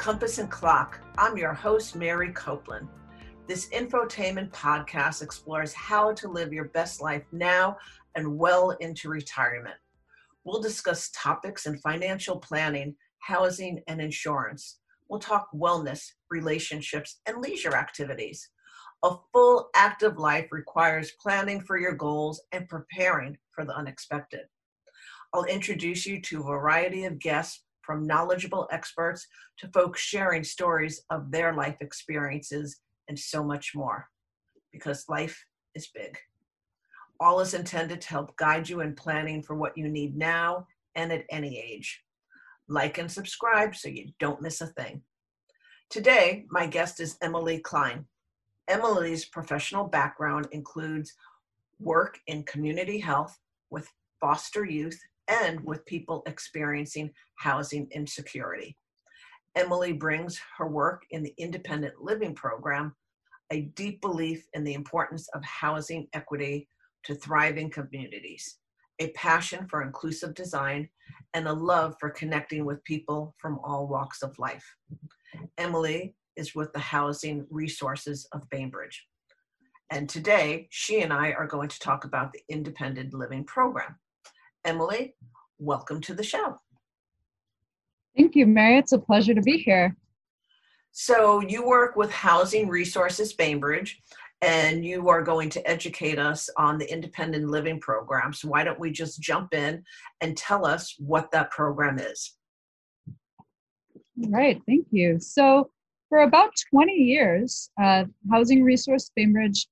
Compass and Clock. I'm your host, Mary Copeland. This infotainment podcast explores how to live your best life now and well into retirement. We'll discuss topics in financial planning, housing, and insurance. We'll talk wellness, relationships, and leisure activities. A full active life requires planning for your goals and preparing for the unexpected. I'll introduce you to a variety of guests from knowledgeable experts to folks sharing stories of their life experiences and so much more. Because life is big. All is intended to help guide you in planning for what you need now and at any age. Like and subscribe so you don't miss a thing. Today, my guest is Emily Klein. Emily's professional background includes work in community health with foster youth and with people experiencing housing insecurity. Emily brings her work in the independent living program a deep belief in the importance of housing equity to thriving communities, a passion for inclusive design, and a love for connecting with people from all walks of life. Emily is with the Housing Resources of Bainbridge. And today, she and I are going to talk about the Independent Living Program. Emily, welcome to the show. Thank you, Mary. It's a pleasure to be here. So, you work with Housing Resources Bainbridge, and you are going to educate us on the Independent Living Program. So, why don't we just jump in and tell us what that program is? Right, thank you. So, for about 20 years, uh, Housing Resource Bainbridge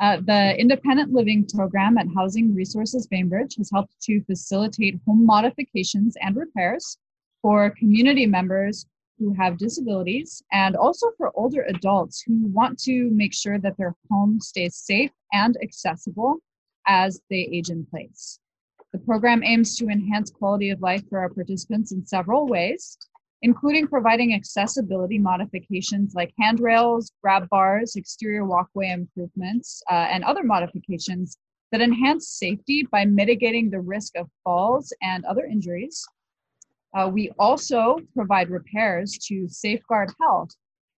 uh, the independent living program at Housing Resources Bainbridge has helped to facilitate home modifications and repairs for community members who have disabilities and also for older adults who want to make sure that their home stays safe and accessible as they age in place. The program aims to enhance quality of life for our participants in several ways, including providing accessibility modifications like handrails, grab bars, exterior walkway improvements, uh, and other modifications that enhance safety by mitigating the risk of falls and other injuries. Uh, we also provide repairs to safeguard health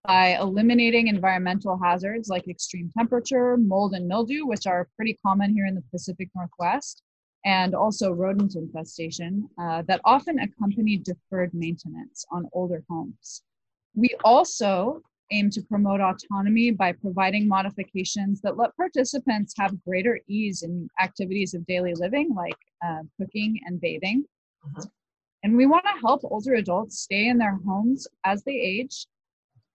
by eliminating environmental hazards like extreme temperature, mold, and mildew, which are pretty common here in the Pacific Northwest, and also rodent infestation uh, that often accompany deferred maintenance on older homes. We also aim to promote autonomy by providing modifications that let participants have greater ease in activities of daily living like uh, cooking and bathing. Uh-huh. And we want to help older adults stay in their homes as they age,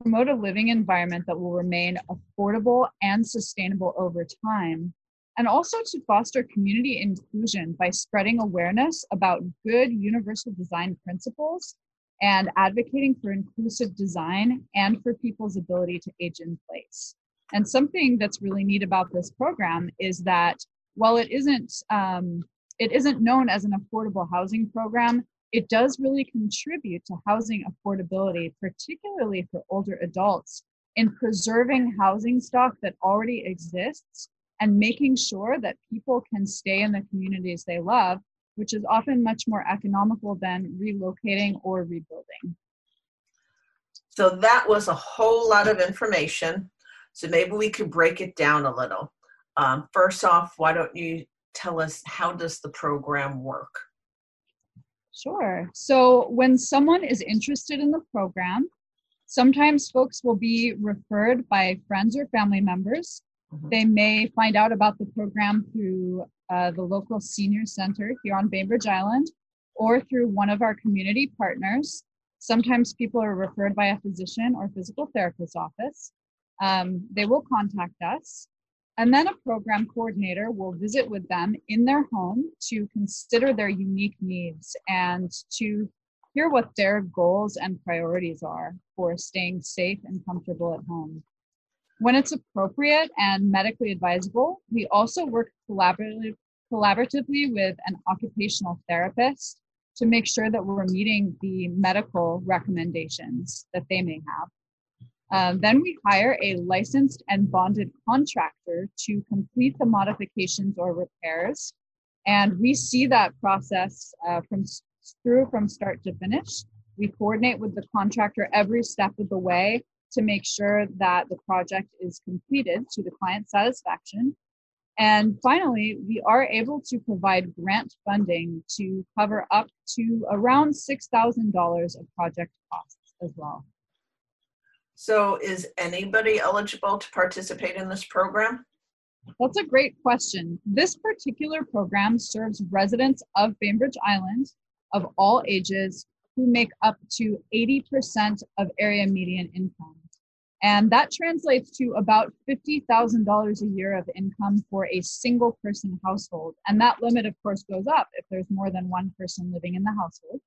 promote a living environment that will remain affordable and sustainable over time, and also to foster community inclusion by spreading awareness about good universal design principles and advocating for inclusive design and for people's ability to age in place. And something that's really neat about this program is that while it isn't um, it isn't known as an affordable housing program, it does really contribute to housing affordability, particularly for older adults, in preserving housing stock that already exists and making sure that people can stay in the communities they love, which is often much more economical than relocating or rebuilding. So that was a whole lot of information. So maybe we could break it down a little. Um, first off, why don't you tell us how does the program work? Sure. So when someone is interested in the program, sometimes folks will be referred by friends or family members Mm-hmm. They may find out about the program through uh, the local senior center here on Bainbridge Island or through one of our community partners. Sometimes people are referred by a physician or physical therapist office. Um, they will contact us. And then a program coordinator will visit with them in their home to consider their unique needs and to hear what their goals and priorities are for staying safe and comfortable at home. When it's appropriate and medically advisable, we also work collaboratively, collaboratively with an occupational therapist to make sure that we're meeting the medical recommendations that they may have. Um, then we hire a licensed and bonded contractor to complete the modifications or repairs. And we see that process uh, from through from start to finish We coordinate with the contractor every step of the way to make sure that the project is completed to the client's satisfaction. And finally, we are able to provide grant funding to cover up to around $6,000 of project costs as well. So, is anybody eligible to participate in this program? That's a great question. This particular program serves residents of Bainbridge Island of all ages who make up to 80% of area median income. And that translates to about $50,000 a year of income for a single person household. And that limit, of course, goes up if there's more than one person living in the household.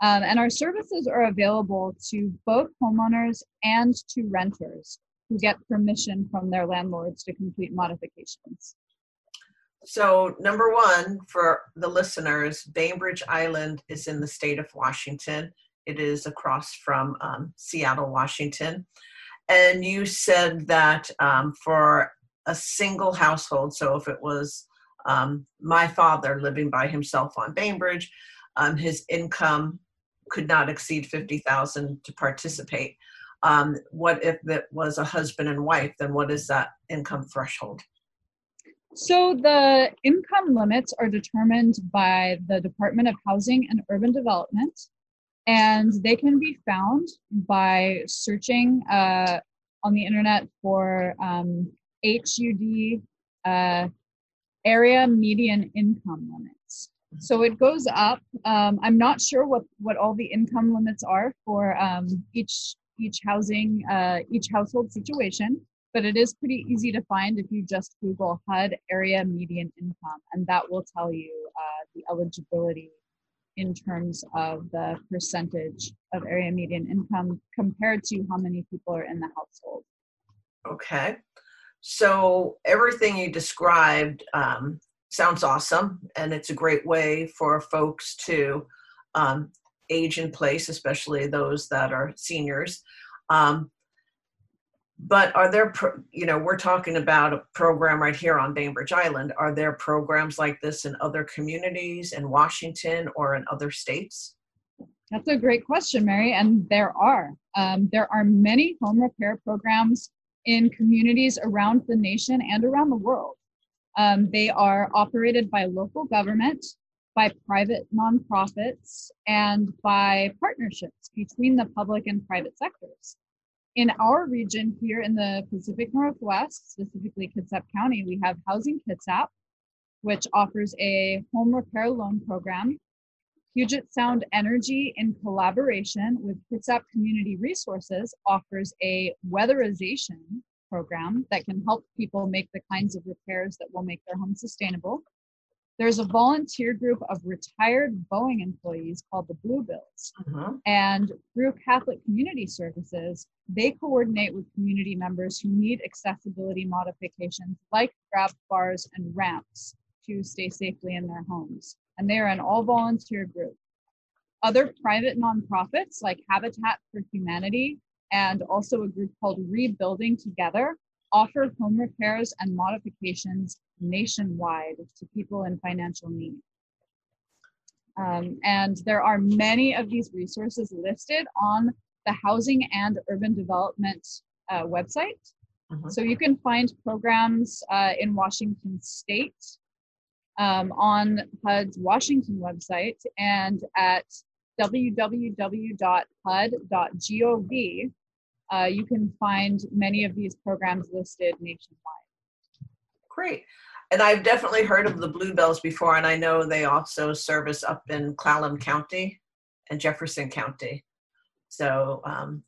Um, and our services are available to both homeowners and to renters who get permission from their landlords to complete modifications. So, number one, for the listeners, Bainbridge Island is in the state of Washington. It is across from um, Seattle, Washington. And you said that um, for a single household, so if it was um, my father living by himself on Bainbridge, um, his income could not exceed 50,000 to participate. Um, what if it was a husband and wife? Then what is that income threshold? So the income limits are determined by the Department of Housing and Urban Development, and they can be found by searching uh, on the internet for um, HUD uh, area median income limits. So it goes up. Um, I'm not sure what what all the income limits are for um, each each housing, uh, each household situation, but it is pretty easy to find if you just Google HUD area median income, and that will tell you uh, the eligibility in terms of the percentage of area median income compared to how many people are in the household. Okay. So everything you described um, sounds awesome, and it's a great way for folks to um, age in place, especially those that are seniors. Um, but are there, you know, we're talking about a program right here on Bainbridge Island. Are there programs like this in other communities in Washington or in other states? That's a great question, Mary. And there are. Um, there are many home repair programs in communities around the nation and around the world. Um, they are operated by local government by private nonprofits and by partnerships between the public and private sectors. In our region here in the Pacific Northwest, specifically Kitsap County, we have Housing Kitsap, which offers a home repair loan program. Puget Sound Energy, in collaboration with Kitsap Community Resources, offers a weatherization program that can help people make the kinds of repairs that will make their home sustainable. There's a volunteer group of retired Boeing employees called the Bluebills. Uh-huh. And through Catholic Community Services, they coordinate with community members who need accessibility modifications like grab bars and ramps to stay safely in their homes. And they are an all volunteer group. Other private nonprofits like Habitat for Humanity and also a group called Rebuilding Together offer home repairs and modifications nationwide to people in financial need. Um, and there are many of these resources listed on the Housing and Urban Development uh, website. Uh-huh. So you can find programs uh, in Washington State um, on HUD's Washington website and at www.hud.gov uh, you can find many of these programs listed nationwide. Great. And I've definitely heard of the Bluebills before, and I know they also service up in Clallam County and Jefferson County. So, um,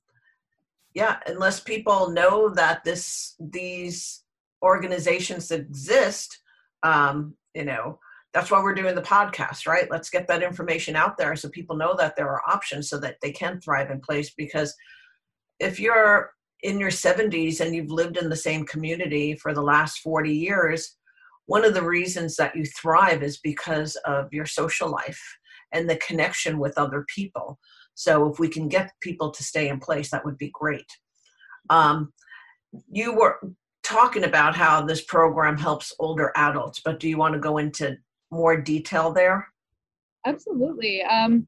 yeah, unless people know that this these organizations exist, um, you know, that's why we're doing the podcast, right? Let's get that information out there so people know that there are options so that they can thrive in place because if you're in your 70s and you've lived in the same community for the last 40 years, one of the reasons that you thrive is because of your social life and the connection with other people. So if we can get people to stay in place, that would be great. Um, you were talking about how this program helps older adults, but do you want to go into more detail there? Absolutely. Um,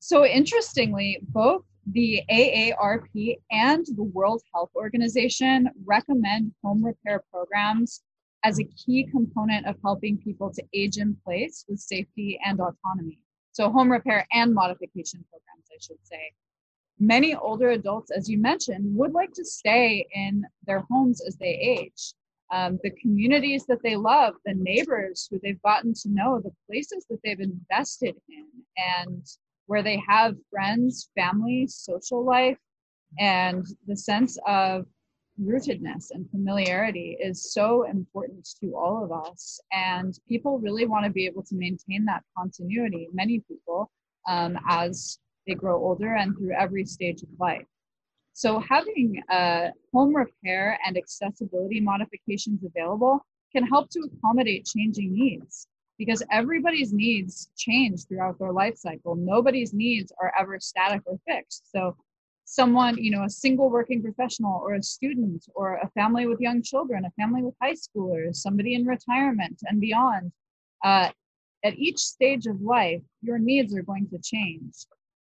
So interestingly, both the AARP and the World Health Organization recommend home repair programs as a key component of helping people to age in place with safety and autonomy. So, home repair and modification programs, I should say. Many older adults, as you mentioned, would like to stay in their homes as they age. Um, the communities that they love, the neighbors who they've gotten to know, the places that they've invested in, and where they have friends, family, social life, and the sense of rootedness and familiarity is so important to all of us. And people really want to be able to maintain that continuity, many people, um, as they grow older and through every stage of life. So, having uh, home repair and accessibility modifications available can help to accommodate changing needs because everybody's needs change throughout their life cycle. Nobody's needs are ever static or fixed. So, someone, you know, a single working professional or a student or a family with young children, a family with high schoolers, somebody in retirement and beyond, uh, at each stage of life, your needs are going to change.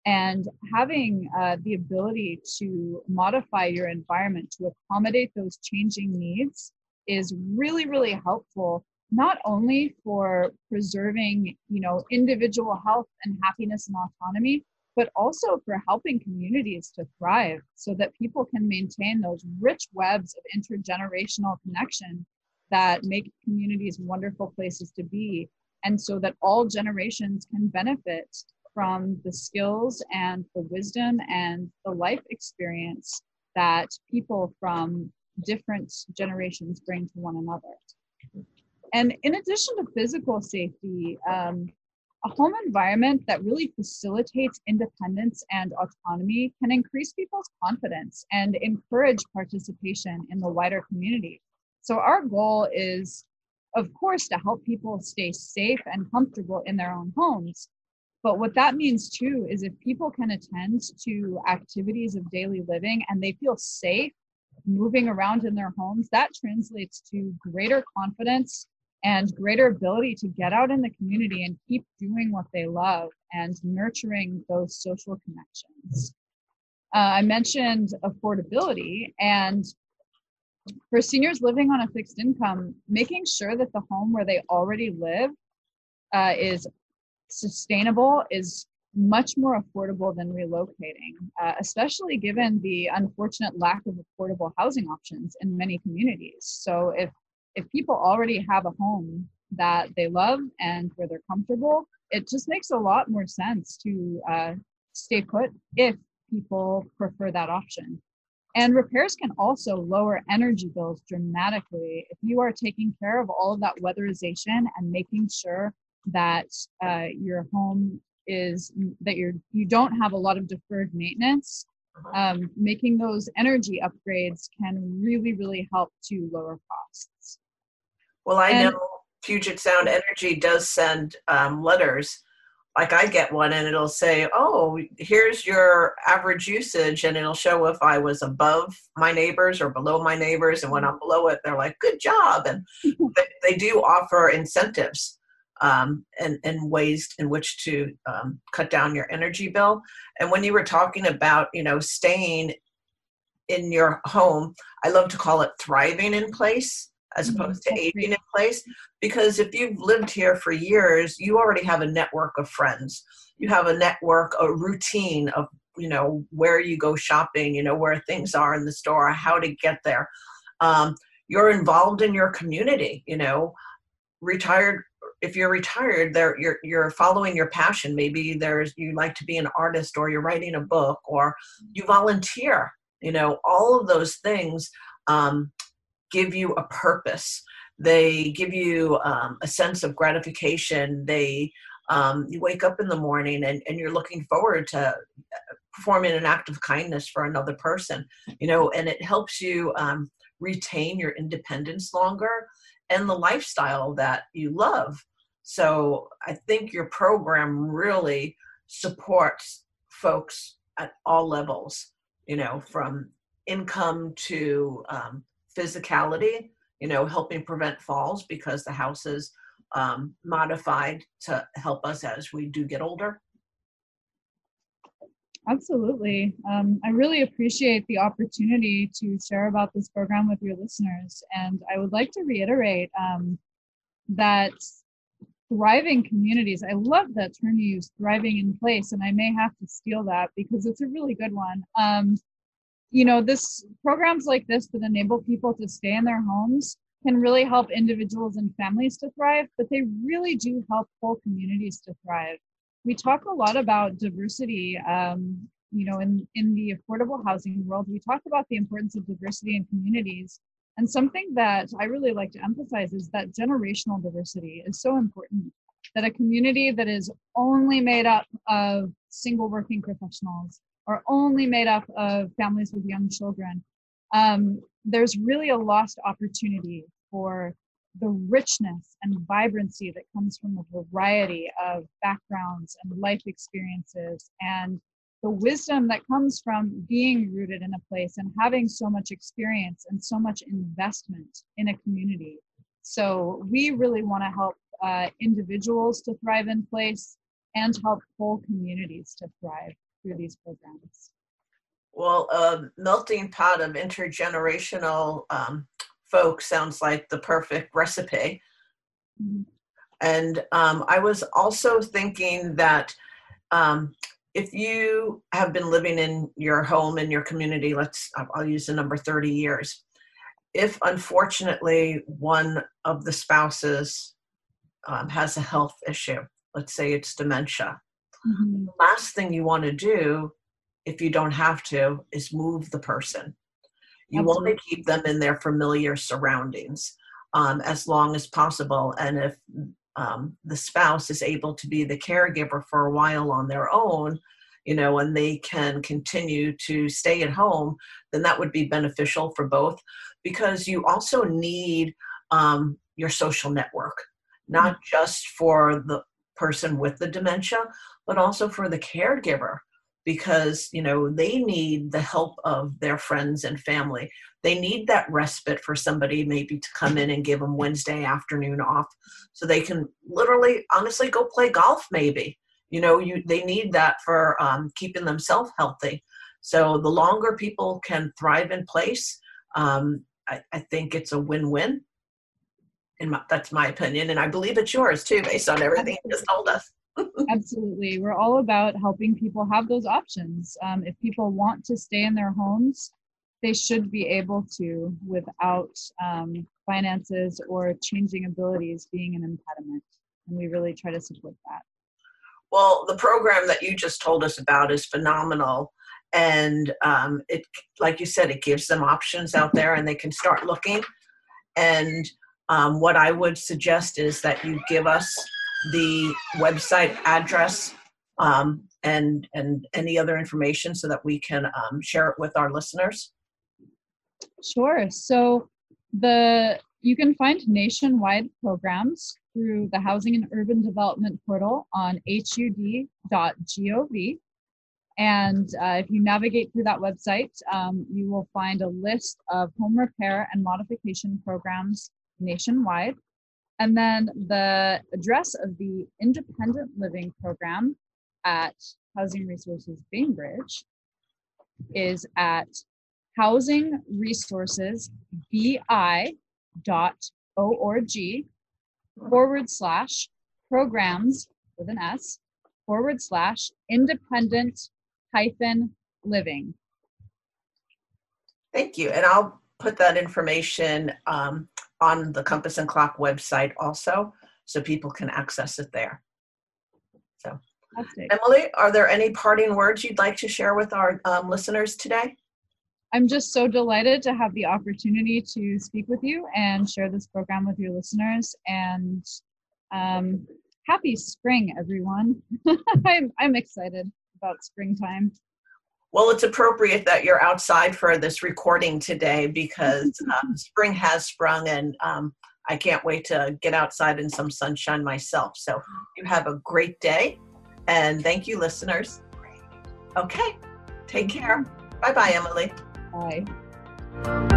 And having uh, the ability to modify your environment to accommodate those changing needs is really, really helpful not only for preserving you know individual health and happiness and autonomy but also for helping communities to thrive so that people can maintain those rich webs of intergenerational connection that make communities wonderful places to be and so that all generations can benefit from the skills and the wisdom and the life experience that people from different generations bring to one another and in addition to physical safety, um, a home environment that really facilitates independence and autonomy can increase people's confidence and encourage participation in the wider community. So, our goal is, of course, to help people stay safe and comfortable in their own homes. But what that means too is if people can attend to activities of daily living and they feel safe moving around in their homes, that translates to greater confidence and greater ability to get out in the community and keep doing what they love and nurturing those social connections. Uh, I mentioned affordability, and for seniors living on a fixed income, making sure that the home where they already live uh, is sustainable is much more affordable than relocating, uh, especially given the unfortunate lack of affordable housing options in many communities. So, if if people already have a home that they love and where they're comfortable, it just makes a lot more sense to uh, stay put if people prefer that option. And repairs can also lower energy bills dramatically if you are taking care of all of that weatherization and making sure that uh, your home is that you're you don't have a lot of deferred maintenance um, making those energy upgrades can really really help to lower costs well, I and, know Puget Sound Energy does send um, letters. Like I get one and it'll say, oh, here's your average usage. And it'll show if I was above my neighbors or below my neighbors. And when I'm below it, they're like, good job. And they do offer incentives um, and, and ways in which to um, cut down your energy bill. And when you were talking about, you know, staying in your home, I love to call it thriving in place as mm-hmm. opposed to aging in place because if you've lived here for years you already have a network of friends. You have a network a routine of you know where you go shopping you know where things are in the store how to get there. Um, you're involved in your community you know. Retired if you're retired there you're you're following your passion. Maybe there's you like to be an artist or you're writing a book or you volunteer you know all of those things um, give you a purpose. They give you um, a sense of gratification. They um, you wake up in the morning and, and you're looking forward to uh, performing an act of kindness for another person, you know, and it helps you um, retain your independence longer and the lifestyle that you love. So I think your program really supports folks at all levels, you know, from income to um, physicality, you know, helping prevent falls because the house is um, modified to help us as we do get older. Absolutely. Um, I really appreciate the opportunity to share about this program with your listeners. And I would like to reiterate um, that thriving communities, I love that term you use, thriving in place, and I may have to steal that because it's a really good one. Um, you know, this programs like this that enable people to stay in their homes can really help individuals and families to thrive, but they really do help whole communities to thrive. We talk a lot about diversity um, you know in, in the affordable housing world. We talk about the importance of diversity in communities. And something that i really like to emphasize is that generational diversity is so important that a community that is only made up of single working professionals or only made up of families with young children um, there's really a lost opportunity for the richness and vibrancy that comes from a variety of backgrounds and life experiences and the wisdom that comes from being rooted in a place and having so much experience and so much investment in a community. So, we really want to help uh, individuals to thrive in place and help whole communities to thrive through these programs. Well, a melting pot of intergenerational um, folk sounds like the perfect recipe. Mm-hmm. And um, I was also thinking that um, if you have been living in your home in your community, let's I'll use the number 30 years. If unfortunately one of the spouses um, has a health issue, let's say it's dementia, mm-hmm. the last thing you want to do, if you don't have to, is move the person. You Absolutely. want to keep them in their familiar surroundings um, as long as possible. And if um, the spouse is able to be the caregiver for a while on their own, you know, and they can continue to stay at home, then that would be beneficial for both because you also need um, your social network, not mm-hmm. just for the person with the dementia, but also for the caregiver because you know they need the help of their friends and family. They need that respite for somebody maybe to come in and give them wednesday afternoon off so they can literally honestly go play golf maybe. You know you they need that for um, keeping themselves healthy. So the longer people can thrive in place um, I, I, think it's a win-win and that's my opinion and i believe it's yours too based on everything you just told us Absolutely. We're all about helping people have those options. Um, if people want to stay in their homes, they should be able to without um, finances or changing abilities being an impediment. And we really try to support that. Well, the program that you just told us about is phenomenal. And um, it, like you said, it gives them options out there and they can start looking. And um, what I would suggest is that you give us the website address um, and and any other information so that we can um, share it with our listeners? Sure. So the you can find nationwide programs through the Housing and Urban Development portal on hud.gov. And uh, if you navigate through that website, um, you will find a list of home repair and modification programs nationwide. And then the address of the independent living program at Housing Resources Bainbridge is at housingresourcesbi.org forward slash programs with an S forward slash independent hyphen living. Thank you. And I'll put that information um, on the Compass and Clock website also, so people can access it there. So, Emily, are there any parting words you'd like to share with our um, listeners today? I'm just so delighted to have the opportunity to speak with you and share this program with your listeners. And um, happy spring, everyone. I'm, I'm excited about springtime. Well, it's appropriate that you're outside for this recording today because um, spring has sprung and um, I can't wait to get outside in some sunshine myself. So you have a great day and thank you, listeners. Okay, take care. Bye bye, Emily. Bye.